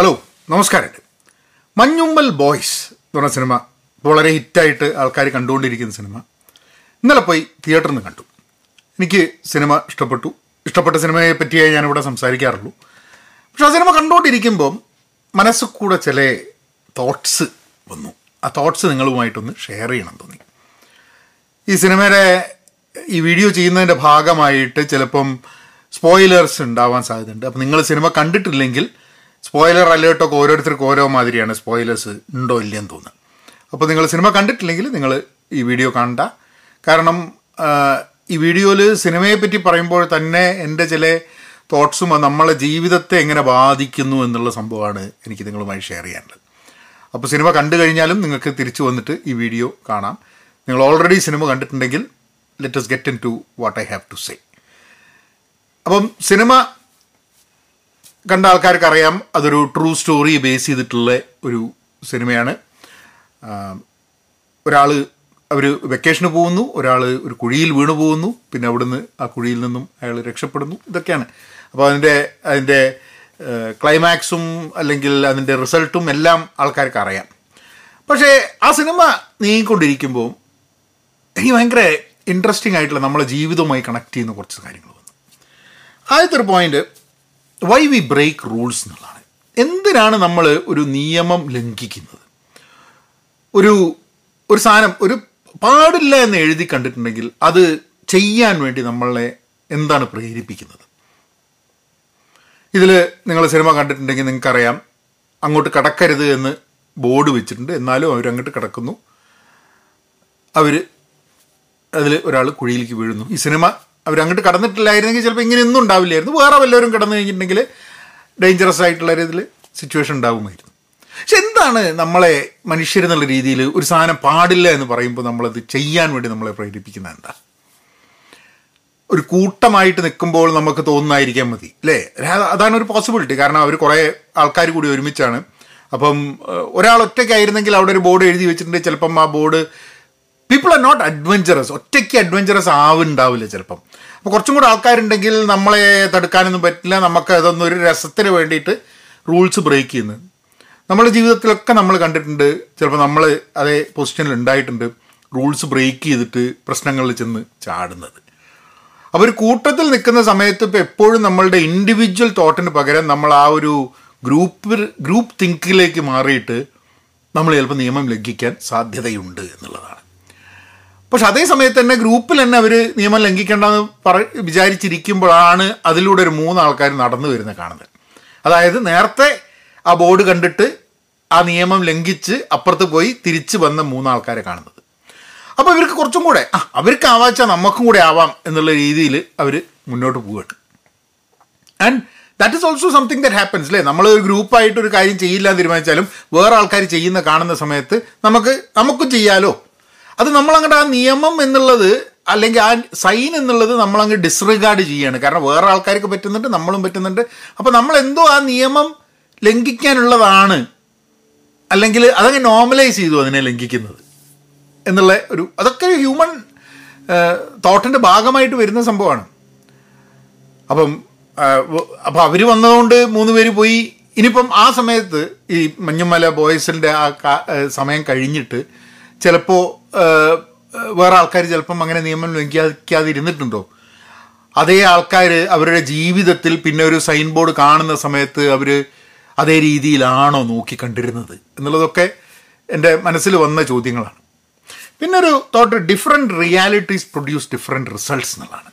Hello നമസ്കാരം. Manjummel boys എന്ന് പറഞ്ഞ സിനിമ വളരെ ഹിറ്റായിട്ട് ആൾക്കാർ കണ്ടുകൊണ്ടിരിക്കുന്ന സിനിമ. ഇന്നലെ പോയി തിയേറ്ററിൽ നിന്ന് കണ്ടു. എനിക്ക് സിനിമ ഇഷ്ടപ്പെട്ടു. ഇഷ്ടപ്പെട്ട സിനിമയെ പറ്റിയേ ഞാനിവിടെ സംസാരിക്കാറുള്ളൂ. പക്ഷെ ആ സിനിമ കണ്ടുകൊണ്ടിരിക്കുമ്പം മനസ്സിൽ കൂടെ ചില തോട്ട്സ് വന്നു. ആ തോട്ട്സ് നിങ്ങളുമായിട്ടൊന്ന് ഷെയർ ചെയ്യണം തോന്നി. ഈ സിനിമയുടെ ഈ വീഡിയോ ചെയ്യുന്നതിന്റെ ഭാഗമായിട്ട് ചിലപ്പം സ്പോയിലേഴ്സ് ഉണ്ടാവാൻ സാധ്യതയുണ്ട്. അപ്പം നിങ്ങൾ സിനിമ കണ്ടിട്ടില്ലെങ്കിൽ സ്പോയിലർ അലേർട്ടൊക്കെ ഓരോരുത്തർക്കും ഓരോ മാതിരിയാണ്. സ്പോയിലേഴ്സ് ഉണ്ടോ ഇല്ലയെന്ന് തോന്നുന്നത് അപ്പോൾ നിങ്ങൾ സിനിമ കണ്ടിട്ടില്ലെങ്കിൽ നിങ്ങൾ ഈ വീഡിയോ കാണണ്ട കാരണം ഈ വീഡിയോയിൽ സിനിമയെ പറ്റി പറയുമ്പോൾ തന്നെ എന്റെ ചില തോട്ട്സും നമ്മളെ ജീവിതത്തെ എങ്ങനെ ബാധിക്കുന്നു എന്നുള്ള സംഭവമാണ് എനിക്ക് നിങ്ങളുമായി ഷെയർ ചെയ്യാനുള്ളത്. അപ്പോൾ സിനിമ കണ്ടു കഴിഞ്ഞാലും നിങ്ങൾക്ക് തിരിച്ചു വന്നിട്ട് ഈ വീഡിയോ കാണാം. നിങ്ങൾ ഓൾറെഡി സിനിമ കണ്ടിട്ടുണ്ടെങ്കിൽ let us get into what I have to say അപ്പം സിനിമ കണ്ട ആൾക്കാർക്ക് അറിയാം അതൊരു ട്രൂ സ്റ്റോറി ബേസ് ചെയ്തിട്ടുള്ള ഒരു സിനിമയാണ്. ഒരാൾ അവർ വെക്കേഷന് പോകുന്നു ഒരാൾ ഒരു കുഴിയിൽ വീണു പോകുന്നു പിന്നെ അവിടുന്ന് ആ കുഴിയിൽ നിന്നും അയാൾ രക്ഷപ്പെടുന്നു. ഇതൊക്കെയാണ്. അപ്പോൾ അതിന്റെ അതിന്റെ ക്ലൈമാക്സും അല്ലെങ്കിൽ അതിന്റെ റിസൾട്ടും എല്ലാം ആൾക്കാർക്ക് അറിയാം പക്ഷേ ആ സിനിമ നീങ്ങിക്കൊണ്ടിരിക്കുമ്പോൾ എനിക്ക് ഭയങ്കര ഇൻട്രസ്റ്റിംഗ് ആയിട്ടുള്ള നമ്മളെ ജീവിതവുമായി കണക്ട് ചെയ്യുന്ന കുറച്ച് കാര്യങ്ങൾ വന്നു. ആദ്യത്തെ ഒരു point why we break rules എന്നുള്ളതാണ്. എന്തിനാണ് നമ്മൾ ഒരു നിയമം ലംഘിക്കുന്നത്? ഒരു ഒരു സാധനം ഒരു പാടില്ല എന്ന് എഴുതി കണ്ടിട്ടുണ്ടെങ്കിൽ അത് ചെയ്യാൻ വേണ്ടി നമ്മളെ എന്താണ് പ്രേരിപ്പിക്കുന്നത്? ഇതിൽ നിങ്ങൾ സിനിമ കണ്ടിട്ടുണ്ടെങ്കിൽ നിങ്ങൾക്കറിയാം അങ്ങോട്ട് കടക്കരുത് എന്ന് ബോർഡ് വെച്ചിട്ടുണ്ട്. എന്നാലും അവരങ്ങോട്ട് കിടക്കുന്നു. അവർ അതിൽ ഒരാൾ കുഴിയിലേക്ക് വീഴുന്നു. ഈ സിനിമ അവരങ്ങോട്ട് കടന്നിട്ടില്ലായിരുന്നെങ്കിൽ ചിലപ്പോൾ ഇങ്ങനെ ഒന്നും ഉണ്ടാവില്ലായിരുന്നു. വേറെ വല്ലവരും കടന്നു കഴിഞ്ഞിട്ടുണ്ടെങ്കിൽ ഡേഞ്ചറസ് ആയിട്ടുള്ള ഇതിൽ സിറ്റുവേഷൻ ഉണ്ടാവുമായിരുന്നു. പക്ഷെ എന്താണ് നമ്മളെ മനുഷ്യരെന്നുള്ള രീതിയിൽ ഒരു സാധനം പാടില്ല എന്ന് പറയുമ്പോൾ നമ്മളത് ചെയ്യാൻ വേണ്ടി നമ്മളെ പ്രേരിപ്പിക്കുന്നത് എന്താ? ഒരു കൂട്ടമായിട്ട് നിൽക്കുമ്പോൾ നമുക്ക് തോന്നുന്നതായിരിക്കാൻ മതി അല്ലേ? അതാണ് ഒരു പോസിബിലിറ്റി കാരണം അവർ കുറേ ആൾക്കാർ കൂടി ഒരുമിച്ചാണ്. അപ്പം ഒരാൾ ഒറ്റയ്ക്കായിരുന്നെങ്കിൽ അവിടെ ഒരു ബോർഡ് എഴുതി വെച്ചിട്ടുണ്ട്. ചിലപ്പം ആ bored people are not adventurous ഒറ്റയ്ക്ക് അഡ്വഞ്ചറസ് ആവുണ്ടാവില്ല ചിലപ്പം. അപ്പോൾ കുറച്ചും കൂടെ ആൾക്കാരുണ്ടെങ്കിൽ നമ്മളെ തടുക്കാനൊന്നും പറ്റില്ല. നമുക്ക് അതൊന്നും ഒരു രസത്തിന് വേണ്ടിയിട്ട് റൂൾസ് ബ്രേക്ക് ചെയ്യുന്നത് നമ്മുടെ ജീവിതത്തിലൊക്കെ നമ്മൾ കണ്ടിട്ടുണ്ട്. ചിലപ്പോൾ നമ്മൾ അതേ പൊസിഷനിൽ ഉണ്ടായിട്ടുണ്ട്. റൂൾസ് ബ്രേക്ക് ചെയ്തിട്ട് പ്രശ്നങ്ങളിൽ ചെന്ന് ചാടുന്നത്. അപ്പോൾ ഒരു കൂട്ടത്തിൽ നിൽക്കുന്ന സമയത്ത് ഇപ്പോൾ എപ്പോഴും നമ്മളുടെ ഇൻഡിവിജ്വൽ തോട്ടിന് പകരം നമ്മൾ ആ ഒരു ഗ്രൂപ്പ് ഗ്രൂപ്പ് തിങ്കിലേക്ക് മാറിയിട്ട് നമ്മൾ ചിലപ്പോൾ നിയമം ലംഘിക്കാൻ സാധ്യതയുണ്ട് എന്നുള്ളതാണ്. പക്ഷെ അതേ സമയത്ത് തന്നെ ഗ്രൂപ്പിൽ തന്നെ അവർ നിയമം ലംഘിക്കേണ്ടെന്ന് പറ വിചാരിച്ചിരിക്കുമ്പോഴാണ് അതിലൂടെ ഒരു മൂന്ന് ആൾക്കാർ നടന്നു വരുന്നത് കാണുന്നത്. അതായത് നേരത്തെ ആ ബോർഡ് കണ്ടിട്ട് ആ നിയമം ലംഘിച്ച് അപ്പുറത്ത് പോയി തിരിച്ചു വന്ന മൂന്നാൾക്കാരെ കാണുന്നത്. അപ്പോൾ ഇവർക്ക് കുറച്ചും കൂടെ ആ അവർക്ക് ആവാച്ചാൽ നമുക്കും കൂടെ ആവാം എന്നുള്ള രീതിയിൽ അവർ മുന്നോട്ട് പോവുകയാണ്. And that is also something that happens അല്ലേ നമ്മൾ ഒരു ഗ്രൂപ്പായിട്ട് ഒരു കാര്യം ചെയ്യില്ല എന്ന് തീരുമാനിച്ചാലും വേറെ ആൾക്കാർ ചെയ്യുന്ന കാണുന്ന സമയത്ത് നമുക്ക് നമുക്കും ചെയ്യാലോ? അത് നമ്മളങ്ങോട്ട് ആ നിയമം എന്നുള്ളത് അല്ലെങ്കിൽ ആ സൈൻ എന്നുള്ളത് നമ്മളങ്ങ് ഡിസ്റിഗാർഡ് ചെയ്യാണ്. കാരണം വേറെ ആൾക്കാർക്ക് പറ്റുന്നുണ്ട് നമ്മളും പറ്റുന്നുണ്ട്. അപ്പോൾ നമ്മൾ എന്തോ ആ നിയമം ലംഘിക്കാനുള്ളതാണ്. അല്ലെങ്കിൽ അതങ്ങ് നോർമലൈസ് ചെയ്തു അതിനെ ലംഘിക്കുന്നത്. എന്നുള്ള ഒരു അതൊക്കെ ഒരു ഹ്യൂമൻ തോട്ടിന്റെ ഭാഗമായിട്ട് വരുന്ന സംഭവമാണ്. അപ്പം അപ്പം അവർ വന്നതുകൊണ്ട് മൂന്ന് പേര് പോയി. ഇനിയിപ്പം ആ സമയത്ത് ഈ മഞ്ഞുമല ബോയ്സിന്റെ ആ സമയം കഴിഞ്ഞിട്ട് ചിലപ്പോൾ വേറെ ആൾക്കാർ ചിലപ്പം അങ്ങനെ നിയമം ലംഘിക്കാതിരുന്നിട്ടുണ്ടോ? അതേ ആൾക്കാർ അവരുടെ ജീവിതത്തിൽ പിന്നെ ഒരു സൈൻ ബോർഡ് കാണുന്ന സമയത്ത് അവർ അതേ രീതിയിലാണോ നോക്കി കണ്ടിരുന്നത് എന്നുള്ളതൊക്കെ എന്റെ മനസ്സിൽ വന്ന ചോദ്യങ്ങളാണ്. പിന്നെ ഒരു thought different realities produce different results എന്നുള്ളതാണ്.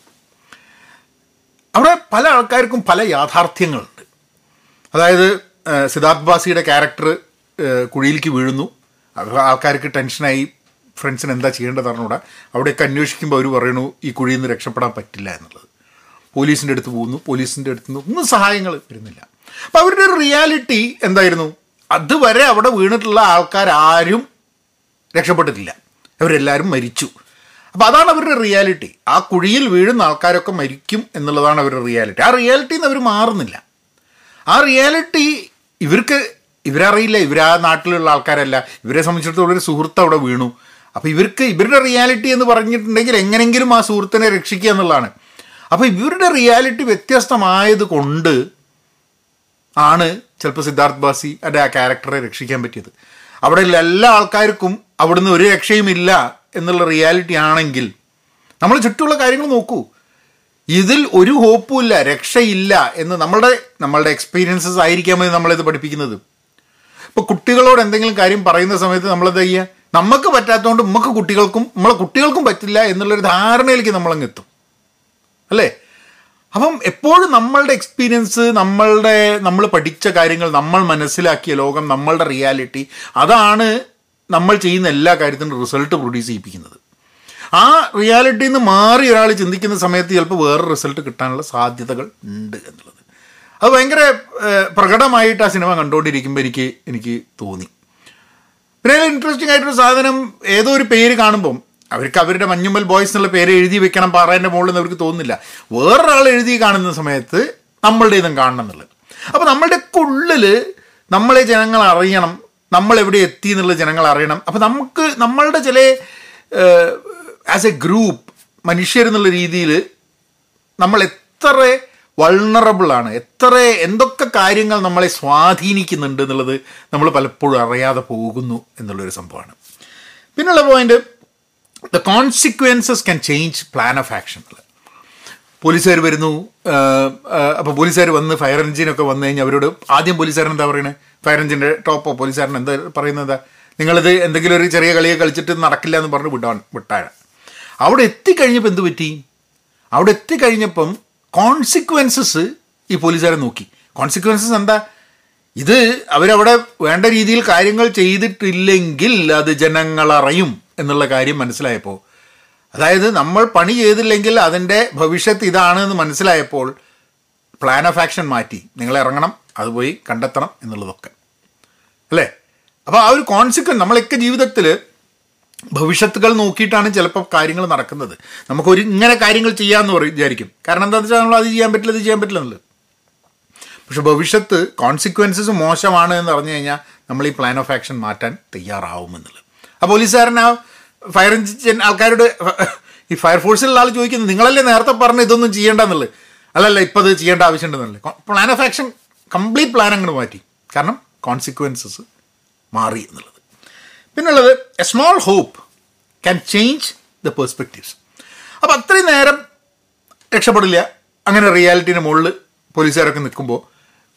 അവിടെ പല ആൾക്കാർക്കും പല യാഥാർത്ഥ്യങ്ങളുണ്ട്. അതായത് സിദ്ധാർത്ഥ് ബാസിയുടെ ക്യാരക്ടർ കുഴിയിലേക്ക് വീഴുന്നു. ആൾക്കാർക്ക് ടെൻഷനായി ഫ്രണ്ട്സിന് എന്താ ചെയ്യേണ്ടത് അറിഞ്ഞൂടാ. അവിടെയൊക്കെ അന്വേഷിക്കുമ്പോൾ അവർ പറയണു ഈ കുഴിയിൽ നിന്ന് രക്ഷപ്പെടാൻ പറ്റില്ല എന്നുള്ളത്. പോലീസിന്റെ അടുത്ത് പോകുന്നു പോലീസിന്റെ അടുത്ത് നിന്ന് ഒന്നും സഹായങ്ങൾ വരുന്നില്ല. അപ്പോൾ അവരുടെ റിയാലിറ്റി എന്തായിരുന്നു? അതുവരെ അവിടെ വീണിട്ടുള്ള ആൾക്കാരാരും രക്ഷപ്പെട്ടിട്ടില്ല. അവരെല്ലാവരും മരിച്ചു. അപ്പോൾ അതാണ് അവരുടെ റിയാലിറ്റി. ആ കുഴിയിൽ വീഴുന്ന ആൾക്കാരൊക്കെ മരിക്കും എന്നുള്ളതാണ് അവരുടെ റിയാലിറ്റി. ആ റിയാലിറ്റിയിൽ നിന്ന് അവർ മാറുന്നില്ല. ആ റിയാലിറ്റി ഇവർക്ക് ഇവരറിയില്ല ഇവർ ആ നാട്ടിലുള്ള ആൾക്കാരല്ല. ഇവരെ സംബന്ധിച്ചിടത്തോളം ഒരു സുഹൃത്ത് അവിടെ വീണു. അപ്പോൾ ഇവർക്ക് ഇവരുടെ റിയാലിറ്റി എന്ന് പറഞ്ഞിട്ടുണ്ടെങ്കിൽ എങ്ങനെങ്കിലും ആ സുഹൃത്തിനെ രക്ഷിക്കുക എന്നുള്ളതാണ്. അപ്പോൾ ഇവരുടെ റിയാലിറ്റി വ്യത്യസ്തമായത് കൊണ്ട് ആണ് ചിലപ്പോൾ സിദ്ധാർത്ഥ് ബാസി എന്റെ ആ ക്യാരക്ടറെ രക്ഷിക്കാൻ പറ്റിയത്. അവിടെ ഉള്ള എല്ലാ ആൾക്കാർക്കും അവിടുന്ന് ഒരു രക്ഷയും ഇല്ല എന്നുള്ള റിയാലിറ്റി ആണെങ്കിൽ നമ്മൾ ചുറ്റുമുള്ള കാര്യങ്ങൾ നോക്കൂ. ഇതിൽ ഒരു ഹോപ്പും ഇല്ല രക്ഷയില്ല എന്ന് നമ്മളുടെ നമ്മളുടെ എക്സ്പീരിയൻസസ് ആയിരിക്കാമോ നമ്മളിത് പഠിപ്പിക്കുന്നത്? ഇപ്പോൾ കുട്ടികളോട് എന്തെങ്കിലും കാര്യം പറയുന്ന സമയത്ത് നമ്മൾ എന്താ ചെയ്യുക നമുക്ക് പറ്റാത്തതുകൊണ്ട് നമുക്ക് കുട്ടികൾക്കും നമ്മളെ കുട്ടികൾക്കും പറ്റില്ല എന്നുള്ളൊരു ധാരണയിലേക്ക് നമ്മളങ്ങ് എത്തും. അല്ലേ? അപ്പം എപ്പോഴും നമ്മളുടെ എക്സ്പീരിയൻസ് നമ്മളുടെ നമ്മൾ പഠിച്ച കാര്യങ്ങൾ നമ്മൾ മനസ്സിലാക്കിയ ലോകം നമ്മളുടെ റിയാലിറ്റി അതാണ് നമ്മൾ ചെയ്യുന്ന എല്ലാ കാര്യത്തിനും റിസൾട്ട് പ്രൊഡ്യൂസ് ചെയ്യിപ്പിക്കുന്നത്. ആ റിയാലിറ്റിയിൽ നിന്ന് മാറി ഒരാൾ ചിന്തിക്കുന്ന സമയത്ത് ചിലപ്പോൾ വേറെ റിസൾട്ട് കിട്ടാനുള്ള സാധ്യതകൾ ഉണ്ട് എന്നുള്ളത്. അത് ഭയങ്കര പ്രകടമായിട്ട് ആ സിനിമ കണ്ടുകൊണ്ടിരിക്കുമ്പോൾ എനിക്ക് എനിക്ക് തോന്നി. പിന്നെ അതിൽ ഇൻട്രസ്റ്റിംഗ് ആയിട്ടൊരു സാധനം ഏതോ ഒരു പേര് കാണുമ്പം അവർക്ക് അവരുടെ മഞ്ഞുമ്മൽ ബോയ്സ് എന്നുള്ള പേര് എഴുതി വെക്കണം പാറേന്റെ മുകളിൽ നിന്ന് അവർക്ക് തോന്നുന്നില്ല. വേറൊരാൾ എഴുതി കാണുന്ന സമയത്ത് നമ്മളുടെ ഇതും കാണണം എന്നുള്ളത്. അപ്പോൾ നമ്മളുടെയൊക്കെ ഉള്ളിൽ നമ്മളെ ജനങ്ങൾ അറിയണം നമ്മൾ എവിടെ എത്തി എന്നുള്ള ജനങ്ങൾ അറിയണം. അപ്പോൾ നമുക്ക് നമ്മളുടെ ചില ആസ് എ ഗ്രൂപ്പ് മനുഷ്യരെന്നുള്ള രീതിയിൽ നമ്മൾ എത്ര വൾണറബിൾ ആണ്. എത്ര എന്തൊക്കെ കാര്യങ്ങൾ നമ്മളെ സ്വാധീനിക്കുന്നുണ്ട് എന്നുള്ളത് നമ്മൾ പലപ്പോഴും അറിയാതെ പോകുന്നു എന്നുള്ളൊരു സംഭവമാണ്. പിന്നുള്ള point the consequences can change plan of action പോലീസുകാർ വരുന്നു അപ്പോൾ പോലീസുകാർ വന്ന് ഫയർ എഞ്ചിനൊക്കെ വന്നു കഴിഞ്ഞാൽ അവരോട് ആദ്യം പോലീസുകാരൻ എന്താ പറയുന്നത് ഫയർ എഞ്ചിന്റെ ടോപ്പോ പോലീസുകാരൻ എന്താ പറയുന്നത് നിങ്ങളിത് എന്തെങ്കിലും ഒരു ചെറിയ കളിയെ കളിച്ചിട്ട് നടക്കില്ല എന്ന് പറഞ്ഞ് വിടാൻ വിട്ടാണ്. അവിടെ എത്തിക്കഴിഞ്ഞപ്പോൾ എന്ത് പറ്റി? അവിടെ എത്തിക്കഴിഞ്ഞപ്പം കോൺസിക്വൻസസ് ഈ പോലീസുകാരെ നോക്കി. കോൺസിക്വൻസസ് എന്താ? ഇത് അവരവിടെ വേണ്ട രീതിയിൽ കാര്യങ്ങൾ ചെയ്തിട്ടില്ലെങ്കിൽ അത് ജനങ്ങളറിയും എന്നുള്ള കാര്യം മനസ്സിലായപ്പോൾ അതായത് നമ്മൾ പണി ചെയ്തില്ലെങ്കിൽ അതിന്റെ ഭവിഷ്യത്ത് ഇതാണ് എന്ന് മനസ്സിലായപ്പോൾ പ്ലാൻ ഓഫ് ആക്ഷൻ മാറ്റി. നിങ്ങൾ ഇറങ്ങണം അത് പോയി കണ്ടെത്തണം എന്നുള്ളതൊക്കെ. അല്ലേ? അപ്പോൾ ആ ഒരു കോൺസിക്വൻസ് നമ്മളൊക്കെ ജീവിതത്തിൽ ഭവിഷ്യത്തുകൾ നോക്കിയിട്ടാണ് ചിലപ്പോൾ കാര്യങ്ങൾ നടക്കുന്നത്. നമുക്കൊരു ഇങ്ങനെ കാര്യങ്ങൾ ചെയ്യാമെന്ന് പറയും വിചാരിക്കും. കാരണം എന്താണെന്ന് വെച്ചാൽ നമ്മൾ അത് ചെയ്യാൻ പറ്റില്ല ഇത് ചെയ്യാൻ പറ്റില്ല എന്നുള്ളത്. പക്ഷെ ഭവിഷ്യത്ത് കോൺസിക്വൻസസ് മോശമാണ് എന്ന് പറഞ്ഞു കഴിഞ്ഞാൽ നമ്മൾ ഈ പ്ലാൻ ഓഫ് ആക്ഷൻ മാറ്റാൻ തയ്യാറാവുമെന്നുള്ളത് ആ പോലീസുകാരൻ ആ ഫയർ എഞ്ചിൻ ആൾക്കാരോട് ഈ ഫയർ ഫോഴ്സിലുള്ള ആൾ ചോദിക്കുന്നത് നിങ്ങളല്ലേ നേരത്തെ പറഞ്ഞ് ഇതൊന്നും ചെയ്യേണ്ടെന്നുള്ളത് അല്ലല്ല ഇപ്പം അത് ചെയ്യേണ്ട ആവശ്യമുണ്ടെന്നുള്ളത് plan of action complete plan അങ്ങോട്ട് മാറ്റി. കാരണം കോൺസിക്വൻസസ് മാറി എന്നുള്ളത്. പിന്നുള്ളത് a small hope can change the perspectives അപ്പോൾ അത്രയും നേരം രക്ഷപ്പെടില്ല. അങ്ങനെ റിയാലിറ്റിന്റെ മുകളിൽ പോലീസുകാരൊക്കെ നിൽക്കുമ്പോൾ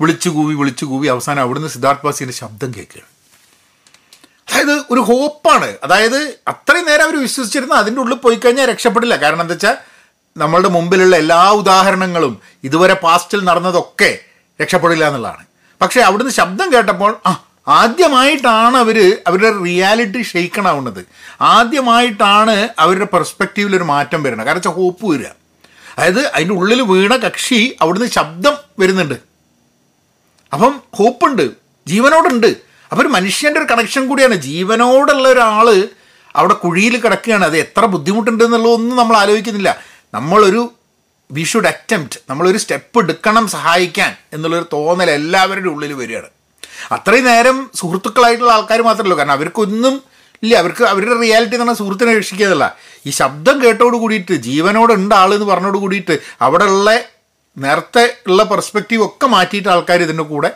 വിളിച്ചു കൂവി വിളിച്ചു കൂവി അവസാനം അവിടുന്ന് സിദ്ധാർത്ഥ് വാസിന്റെ ശബ്ദം കേൾക്കുകയാണ്. അതായത് ഒരു ഹോപ്പാണ് അതായത് അത്രയും നേരം അവർ വിശ്വസിച്ചിരുന്ന അതിന്റെ ഉള്ളിൽ പോയി കഴിഞ്ഞാൽ രക്ഷപ്പെടില്ല. കാരണം എന്താ വെച്ചാൽ നമ്മളുടെ മുമ്പിലുള്ള എല്ലാ ഉദാഹരണങ്ങളും ഇതുവരെ പാസ്റ്റിൽ നടന്നതൊക്കെ രക്ഷപ്പെടില്ല എന്നുള്ളതാണ്. പക്ഷേ അവിടുന്ന് ശബ്ദം കേട്ടപ്പോൾ ആ ആദ്യമായിട്ടാണ് അവർ അവരുടെ റിയാലിറ്റി ഷെയ്ക്കണാവുന്നത്. ആദ്യമായിട്ടാണ് അവരുടെ പെർസ്പെക്റ്റീവിൽ ഒരു മാറ്റം വരുന്നത്. കാരണം വെച്ചാൽ ഹോപ്പ് വരിക. അതായത് അതിന്റെ ഉള്ളിൽ വീണ കക്ഷി അവിടുന്ന് ശബ്ദം വരുന്നുണ്ട്. അപ്പം ഹോപ്പുണ്ട് ജീവനോടുണ്ട്. അപ്പം ഒരു മനുഷ്യന്റെ ഒരു കണക്ഷൻ കൂടിയാണ്. ജീവനോടുള്ള ഒരാൾ അവിടെ കുഴിയിൽ കിടക്കുകയാണ്. അത് എത്ര ബുദ്ധിമുട്ടുണ്ട് എന്നുള്ളതൊന്നും നമ്മൾ ആലോചിക്കുന്നില്ല. നമ്മളൊരു വി ഷുഡ് അറ്റംപ്റ്റ് നമ്മളൊരു സ്റ്റെപ്പ് എടുക്കണം സഹായിക്കാൻ എന്നുള്ളൊരു തോന്നൽ എല്ലാവരുടെ ഉള്ളിൽ വരികയാണ്. അത്രയും നേരം സുഹൃത്തുക്കളായിട്ടുള്ള ആൾക്കാർ മാത്രമല്ലോ കാരണം അവർക്കൊന്നും ഇല്ല അവർക്ക് അവരുടെ റിയാലിറ്റി എന്ന് പറഞ്ഞാൽ സുഹൃത്തിനെ രക്ഷിക്കുന്നതല്ല ഈ ശബ്ദം കേട്ടോട് കൂടിയിട്ട് ജീവനോട് ഉണ്ട് ആളെന്ന് പറഞ്ഞോട് കൂടിയിട്ട് അവിടെ ഉള്ള നേരത്തെ ഉള്ള പെർസ്പെക്റ്റീവ് ഒക്കെ മാറ്റിയിട്ട് ആൾക്കാർ ഇതിന്റെ കൂടെ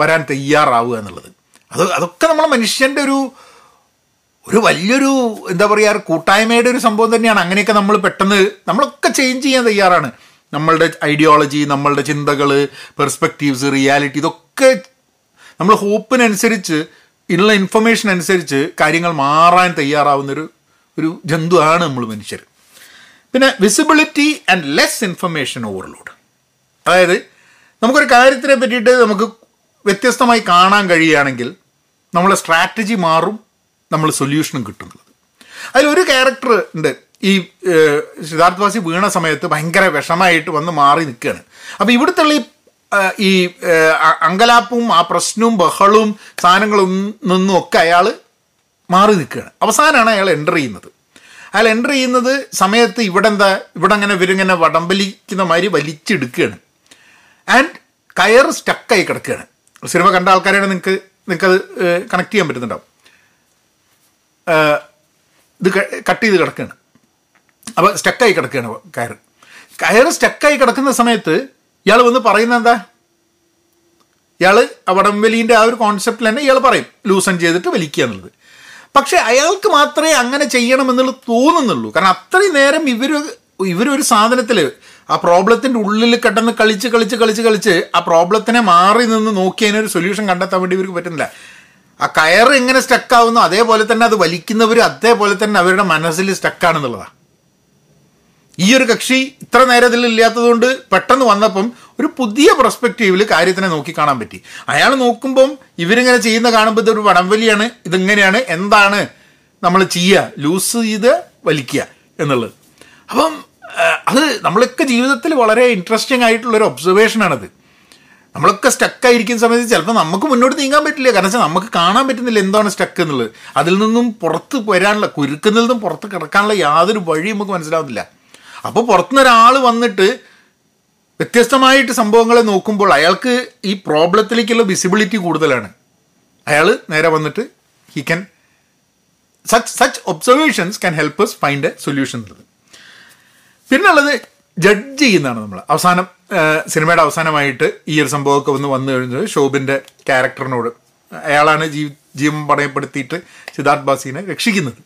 വരാൻ തയ്യാറാവുക എന്നുള്ളത്. അത് അതൊക്കെ നമ്മൾ മനുഷ്യന്റെ ഒരു ഒരു വലിയൊരു എന്താ പറയുക ഒരു കൂട്ടായ്മയുടെ ഒരു സംഭവം തന്നെയാണ്. അങ്ങനെയൊക്കെ നമ്മൾ പെട്ടെന്ന് നമ്മളൊക്കെ ചേഞ്ച് ചെയ്യാൻ തയ്യാറാണ്. നമ്മളുടെ ഐഡിയോളജി നമ്മളുടെ ചിന്തകൾ പെർസ്പെക്റ്റീവ്സ് റിയാലിറ്റി ഇതൊക്കെ നമ്മൾ ഹോപ്പിനനുസരിച്ച് ഉള്ള ഇൻഫർമേഷൻ അനുസരിച്ച് കാര്യങ്ങൾ മാറാൻ തയ്യാറാവുന്നൊരു ഒരു ജന്തുവാണ് നമ്മൾ മനുഷ്യർ. പിന്നെ visibility and less information overload അതായത് നമുക്കൊരു കാര്യത്തിനെ പറ്റിയിട്ട് നമുക്ക് വ്യത്യസ്തമായി കാണാൻ കഴിയുകയാണെങ്കിൽ നമ്മളെ സ്ട്രാറ്റജി മാറും നമ്മൾ സൊല്യൂഷനും കിട്ടുന്നുള്ളത് അതിലൊരു ക്യാരക്ടർ ഉണ്ട്. ഈ സിദ്ധാർത്ഥവാസി വീണ സമയത്ത് ഭയങ്കര വിഷമായിട്ട് വന്ന് മാറി നിൽക്കുകയാണ്. അപ്പോൾ ഇവിടുത്തെ ഈ ഈ അങ്കലാപ്പും ആ പ്രശ്നവും ബഹളവും സാധനങ്ങളും നിന്നും ഒക്കെ അയാൾ മാറി നിൽക്കുകയാണ്. അവസാനമാണ് അയാൾ എന്റർ ചെയ്യുന്നത്. അയാൾ എന്റർ ചെയ്യുന്നത് സമയത്ത് ഇവിടെ എന്താ ഇവിടെ അങ്ങനെ ഇവരിങ്ങനെ വടംബലിക്കുന്ന മാതിരി വലിച്ചെടുക്കുകയാണ്. ആൻഡ് കയർ സ്റ്റക്കായി കിടക്കുകയാണ്. സിനിമ കണ്ട ആൾക്കാരാണ് നിങ്ങൾക്ക് നിങ്ങൾക്കത് കണക്ട് ചെയ്യാൻ പറ്റുന്നുണ്ടാവും. ഇത് കട്ട് ചെയ്ത് കിടക്കുകയാണ്. അപ്പോൾ സ്റ്റക്കായി കിടക്കുകയാണ് കയർ കയർ സ്റ്റക്കായി കിടക്കുന്ന സമയത്ത് ഇയാൾ വന്ന് പറയുന്നത് എന്താ? ഇയാൾ വടംവലീന്റെ ആ ഒരു കോൺസെപ്റ്റിൽ തന്നെ ഇയാൾ പറയും ലൂസൺ ചെയ്തിട്ട് വലിക്കുക എന്നുള്ളത്. പക്ഷേ അയാൾക്ക് മാത്രമേ അങ്ങനെ ചെയ്യണമെന്നുള്ളത് തോന്നുന്നുള്ളൂ. കാരണം അത്രയും നേരം ഇവർ ഇവരൊരു സാധനത്തിൽ ആ പ്രോബ്ലത്തിന്റെ ഉള്ളിൽ കിടന്ന് കളിച്ച് കളിച്ച് കളിച്ച് കളിച്ച് ആ പ്രോബ്ലത്തിനെ മാറി നിന്ന് നോക്കി അതിനൊരു സൊല്യൂഷൻ കണ്ടെത്താൻ വേണ്ടി ഇവർക്ക് പറ്റുന്നില്ല. ആ കയർ എങ്ങനെ സ്റ്റക്കാവുന്നു അതേപോലെ തന്നെ അത് വലിക്കുന്നവർ അതേപോലെ തന്നെ അവരുടെ മനസ്സിൽ സ്റ്റക്കാണെന്നുള്ളതാണ് ഈ ഒരു കക്ഷി ഇത്ര നേരത്തിൽ ഇല്ലാത്തതുകൊണ്ട് പെട്ടെന്ന് വന്നപ്പം ഒരു പുതിയ പെർസ്പെക്റ്റീവിൽ കാര്യത്തിനെ നോക്കിക്കാണാൻ പറ്റി. അയാൾ നോക്കുമ്പം ഇവരിങ്ങനെ ചെയ്യുന്ന കാണുമ്പോൾ ഇതൊരു വടംവലിയാണ് ഇതിങ്ങനെയാണ് എന്താണ് നമ്മൾ ചെയ്യുക ലൂസ് ചെയ്ത് വലിക്കുക എന്നുള്ളത്. അപ്പം അത് നമ്മളൊക്കെ ജീവിതത്തിൽ വളരെ ഇൻട്രസ്റ്റിംഗ് ആയിട്ടുള്ളൊരു ഒബ്സർവേഷനാണത് നമ്മളൊക്കെ സ്റ്റക്കായിരിക്കുന്ന സമയത്ത് ചിലപ്പോൾ നമുക്ക് മുന്നോട്ട് നീങ്ങാൻ പറ്റില്ല. കാരണം വെച്ചാൽ നമുക്ക് കാണാൻ പറ്റുന്നില്ല എന്താണ് സ്റ്റക്ക് എന്നുള്ളത്. അതിൽ നിന്നും പുറത്ത് വരാനുള്ള കുരുക്കിൽ നിന്നും പുറത്ത് കിടക്കാനുള്ള യാതൊരു വഴിയും നമുക്ക് മനസ്സിലാവുന്നില്ല. അപ്പോൾ പുറത്തുനിന്ന് ഒരാൾ വന്നിട്ട് വ്യത്യസ്തമായിട്ട് സംഭവങ്ങളെ നോക്കുമ്പോൾ അയാൾക്ക് ഈ പ്രോബ്ലത്തിലേക്കുള്ള വിസിബിലിറ്റി കൂടുതലാണ്. അയാൾ നേരെ വന്നിട്ട് he can such such observations can help us find a solution എന്നുള്ളത്. പിന്നുള്ളത് ജഡ്ജ് ചെയ്യുന്നതാണ് നമ്മൾ അവസാനം സിനിമയുടെ അവസാനമായിട്ട് ഈ ഒരു സംഭവമൊക്കെ ഒന്ന് വന്നു കഴിഞ്ഞത് ഷോബിന്റെ ക്യാരക്ടറിനോട് അയാളാണ് ജീ ജീവൻ പണയപ്പെടുത്തിയിട്ട് സിദ്ധാർത്ഥ് ബാസിനെ രക്ഷിക്കുന്നത്.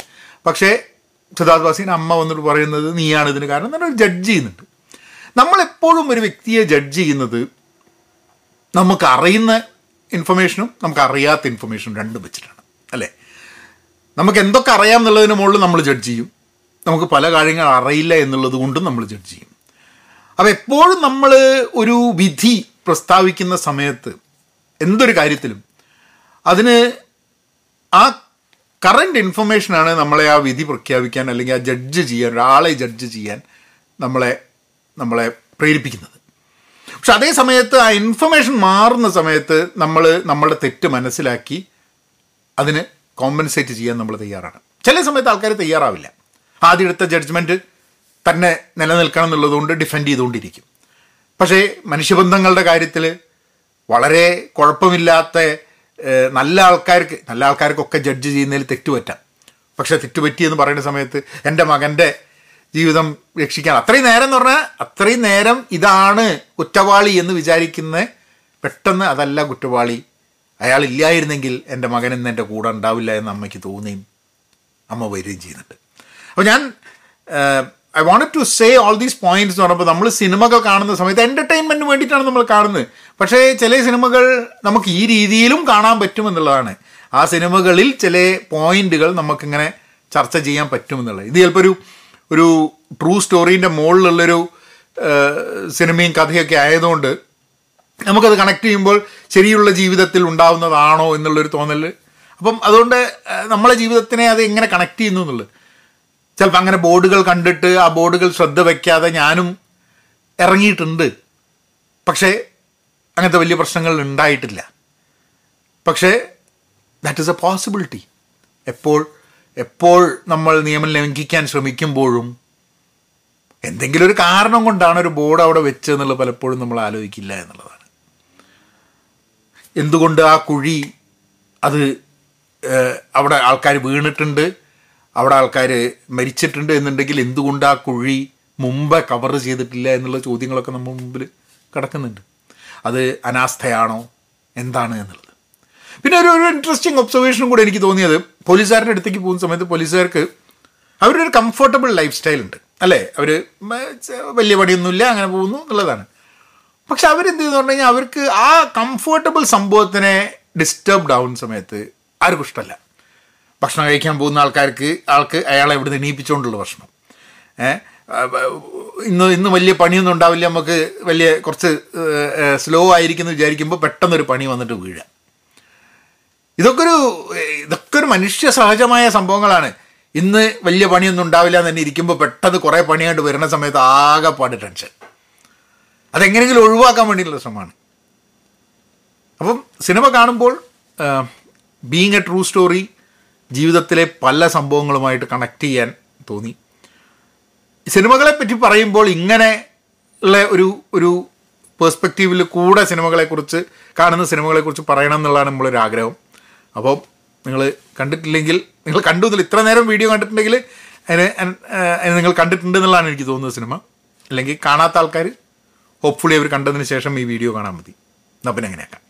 പക്ഷേ സിദ്ധാർത്ഥ് വാസീൻ അമ്മ വന്നിട്ട് പറയുന്നത് നീയാണ് ഇതിന് കാരണം എന്നൊരു ജഡ്ജ് ചെയ്യുന്നുണ്ട്. നമ്മളെപ്പോഴും ഒരു വ്യക്തിയെ ജഡ്ജ് ചെയ്യുന്നത് നമുക്ക് അറിയുന്ന ഇൻഫർമേഷനും നമുക്ക് അറിയാത്ത ഇൻഫർമേഷനും രണ്ടും വെച്ചിട്ടാണ്. അല്ലേ? നമുക്ക് എന്തൊക്കെ അറിയാം എന്നുള്ളതിന് മുകളിൽ നമ്മൾ ജഡ്ജ് ചെയ്യും. നമുക്ക് പല കാര്യങ്ങൾ അറിയില്ല എന്നുള്ളത് കൊണ്ടും നമ്മൾ ജഡ്ജ് ചെയ്യും. അപ്പോൾ എപ്പോഴും നമ്മൾ ഒരു വിധി പ്രസ്താവിക്കുന്ന സമയത്ത് എന്തൊരു കാര്യത്തിലും അതിന് ആ കറണ്ട് ഇൻഫർമേഷനാണ് നമ്മളെ ആ വിധി പ്രഖ്യാപിക്കാൻ അല്ലെങ്കിൽ ആ ജഡ്ജ് ചെയ്യാൻ ഒരാളെ ജഡ്ജ് ചെയ്യാൻ നമ്മളെ നമ്മളെ പ്രേരിപ്പിക്കുന്നത്. പക്ഷെ അതേ സമയത്ത് ആ ഇൻഫർമേഷൻ മാറുന്ന സമയത്ത് നമ്മൾ നമ്മളുടെ തെറ്റ് മനസ്സിലാക്കി അതിന് കോമ്പൻസേറ്റ് ചെയ്യാൻ നമ്മൾ തയ്യാറാണ്. ചില സമയത്ത് ആൾക്കാർ തയ്യാറാവില്ല. ആദ്യം എടുത്ത ജഡ്ജ്മെന്റ് തന്നെ നിലനിൽക്കണം എന്നുള്ളതുകൊണ്ട് ഡിഫെൻഡ് ചെയ്തുകൊണ്ടിരിക്കും. പക്ഷേ മനുഷ്യബന്ധങ്ങളുടെ കാര്യത്തിൽ വളരെ കുഴപ്പമില്ലാത്ത നല്ല ആൾക്കാർക്ക് നല്ല ആൾക്കാർക്കൊക്കെ ജഡ്ജ് ചെയ്യുന്നതിൽ തെറ്റുപറ്റാം. പക്ഷെ തെറ്റുപറ്റി എന്ന് പറയുന്ന സമയത്ത് എന്റെ മകന്റെ ജീവിതം രക്ഷിക്കാൻ അത്രയും നേരം എന്ന് പറഞ്ഞാൽ അത്രയും നേരം ഇതാണ് കുറ്റവാളി എന്ന് വിചാരിക്കുന്ന പെട്ടെന്ന് അതല്ല കുറ്റവാളി. അയാൾ ഇല്ലായിരുന്നെങ്കിൽ എന്റെ മകൻ ഇന്ന് എന്റെ കൂടെ ഉണ്ടാവില്ല എന്ന് അമ്മയ്ക്ക് തോന്നുകയും അമ്മ വരികയും ചെയ്യുന്നുണ്ട്. അപ്പോൾ ഞാൻ I want to say all these points എന്ന് പറയുമ്പോൾ നമ്മൾ സിനിമകൾ കാണുന്ന സമയത്ത് എന്റർടൈൻമെന്റിന് വേണ്ടിയിട്ടാണ് നമ്മൾ കാണുന്നത്. പക്ഷേ ചില സിനിമകൾ നമുക്ക് ഈ രീതിയിലും കാണാൻ പറ്റുമെന്നുള്ളതാണ് ആ സിനിമകളിൽ ചില പോയിന്റുകൾ നമുക്കിങ്ങനെ ചർച്ച ചെയ്യാൻ പറ്റുമെന്നുള്ളത് ഇത് ചിലപ്പോൾ ഒരു ഒരു ട്രൂ സ്റ്റോറീന്റെ മുകളിലുള്ളൊരു സിനിമയും കഥയൊക്കെ ആയതുകൊണ്ട് നമുക്കത് കണക്ട് ചെയ്യുമ്പോൾ ശരിയുള്ള ജീവിതത്തിൽ ഉണ്ടാവുന്നതാണോ എന്നുള്ളൊരു തോന്നൽ അപ്പം അതുകൊണ്ട് നമ്മളെ ജീവിതത്തിനെ അത് എങ്ങനെ കണക്ട് ചെയ്യുന്നു എന്നുള്ളത്. ചിലപ്പോൾ അങ്ങനെ ബോർഡുകൾ കണ്ടിട്ട് ആ ബോർഡുകൾ ശ്രദ്ധ വയ്ക്കാതെ ഞാനും ഇറങ്ങിയിട്ടുണ്ട്. പക്ഷേ അങ്ങനത്തെ വലിയ പ്രശ്നങ്ങൾ ഉണ്ടായിട്ടില്ല. പക്ഷേ ദാറ്റ് ഈസ് എ പോസിബിലിറ്റി എപ്പോൾ എപ്പോൾ നമ്മൾ നിയമം ലംഘിക്കാൻ ശ്രമിക്കുമ്പോഴും എന്തെങ്കിലും ഒരു കാരണം കൊണ്ടാണ് ഒരു ബോർഡ് അവിടെ വെച്ചതെന്നുള്ളത് പലപ്പോഴും നമ്മൾ ആലോചിക്കില്ല എന്നുള്ളതാണ്. എന്തുകൊണ്ട് ആ കുഴി അത് അവിടെ ആൾക്കാർ വീണിട്ടുണ്ട്? അവിടെ ആൾക്കാർ മരിച്ചിട്ടുണ്ട് എന്നുണ്ടെങ്കിൽ എന്തുകൊണ്ട് ആ കുഴി മുമ്പ് കവർ ചെയ്തിട്ടില്ല എന്നുള്ള ചോദ്യങ്ങളൊക്കെ നമ്മൾ മുമ്പിൽ കിടക്കുന്നുണ്ട്. അത് അനാസ്ഥയാണോ? എന്താണ് എന്നുള്ളത്. പിന്നെ ഒരു ഒരു ഇൻട്രസ്റ്റിംഗ് ഒബ്സർവേഷനും കൂടെ എനിക്ക് തോന്നിയത്. പോലീസുകാരുടെ അടുത്തേക്ക് പോകുന്ന സമയത്ത് പോലീസുകാർക്ക് അവരൊരു കംഫർട്ടബിൾ ലൈഫ് സ്റ്റൈൽ ഉണ്ട്. അല്ലേ? അവർ വലിയ പണിയൊന്നുമില്ല അങ്ങനെ പോകുന്നു എന്നുള്ളതാണ്. പക്ഷെ അവരെന്ത് ചെയ്യുന്നു പറഞ്ഞു കഴിഞ്ഞാൽ അവർക്ക് ആ കംഫർട്ടബിൾ സംഭവത്തിനെ ഡിസ്റ്റർബ്ഡ് ആവുന്ന സമയത്ത് ആർക്കും ഇഷ്ടമല്ല. ഭക്ഷണം കഴിക്കാൻ പോകുന്ന ആൾക്കാർക്ക് ആൾക്ക് അയാളെ ഇവിടുന്ന് എണീപ്പിച്ചുകൊണ്ടുള്ള ഭക്ഷണം. ഇന്ന് ഇന്ന് വലിയ പണിയൊന്നും ഉണ്ടാവില്ല. നമുക്ക് വലിയ കുറച്ച് സ്ലോ ആയിരിക്കുമെന്ന് വിചാരിക്കുമ്പോൾ പെട്ടെന്നൊരു പണി വന്നിട്ട് വീഴുക ഇതൊക്കെ ഒരു ഇതൊക്കെ ഒരു മനുഷ്യ സഹജമായ സംഭവങ്ങളാണ്. ഇന്ന് വലിയ പണിയൊന്നും ഉണ്ടാവില്ല എന്ന് തന്നെ ഇരിക്കുമ്പോൾ പെട്ടെന്ന് കുറേ പണിയായിട്ട് വരുന്ന സമയത്ത് ആകെപ്പാട് ടെൻഷൻ. അതെങ്ങനെയെങ്കിലും ഒഴിവാക്കാൻ വേണ്ടിയിട്ടുള്ള ശ്രമമാണ്. അപ്പം സിനിമ കാണുമ്പോൾ ബീങ് എ ട്രൂ സ്റ്റോറി ജീവിതത്തിലെ പല സംഭവങ്ങളുമായിട്ട് കണക്ട് ചെയ്യാൻ തോന്നി. സിനിമകളെ പറ്റി പറയുമ്പോൾ ഇങ്ങനെ ഉള്ള ഒരു ഒരു പേഴ്സ്പെക്റ്റീവിൽ കൂടെ സിനിമകളെക്കുറിച്ച് കാണുന്ന സിനിമകളെക്കുറിച്ച് പറയണം എന്നുള്ളതാണ് നമ്മളൊരു ആഗ്രഹം. അപ്പോൾ നിങ്ങൾ കണ്ടിട്ടില്ലെങ്കിൽ നിങ്ങൾ കണ്ടു എന്നില്ല ഇത്ര നേരം വീഡിയോ കണ്ടിട്ടുണ്ടെങ്കിൽ അതിന് നിങ്ങൾ കണ്ടിട്ടുണ്ട് എന്നുള്ളതാണ് എനിക്ക് തോന്നുന്നത് സിനിമ. അല്ലെങ്കിൽ കാണാത്ത ആൾക്കാർ ഹോപ്പ്ഫുള്ളി അവർ കണ്ടതിന് ശേഷം ഈ വീഡിയോ കാണാൻ മതി. എന്നാൽ പിന്നെ അങ്ങനെയാക്കാം.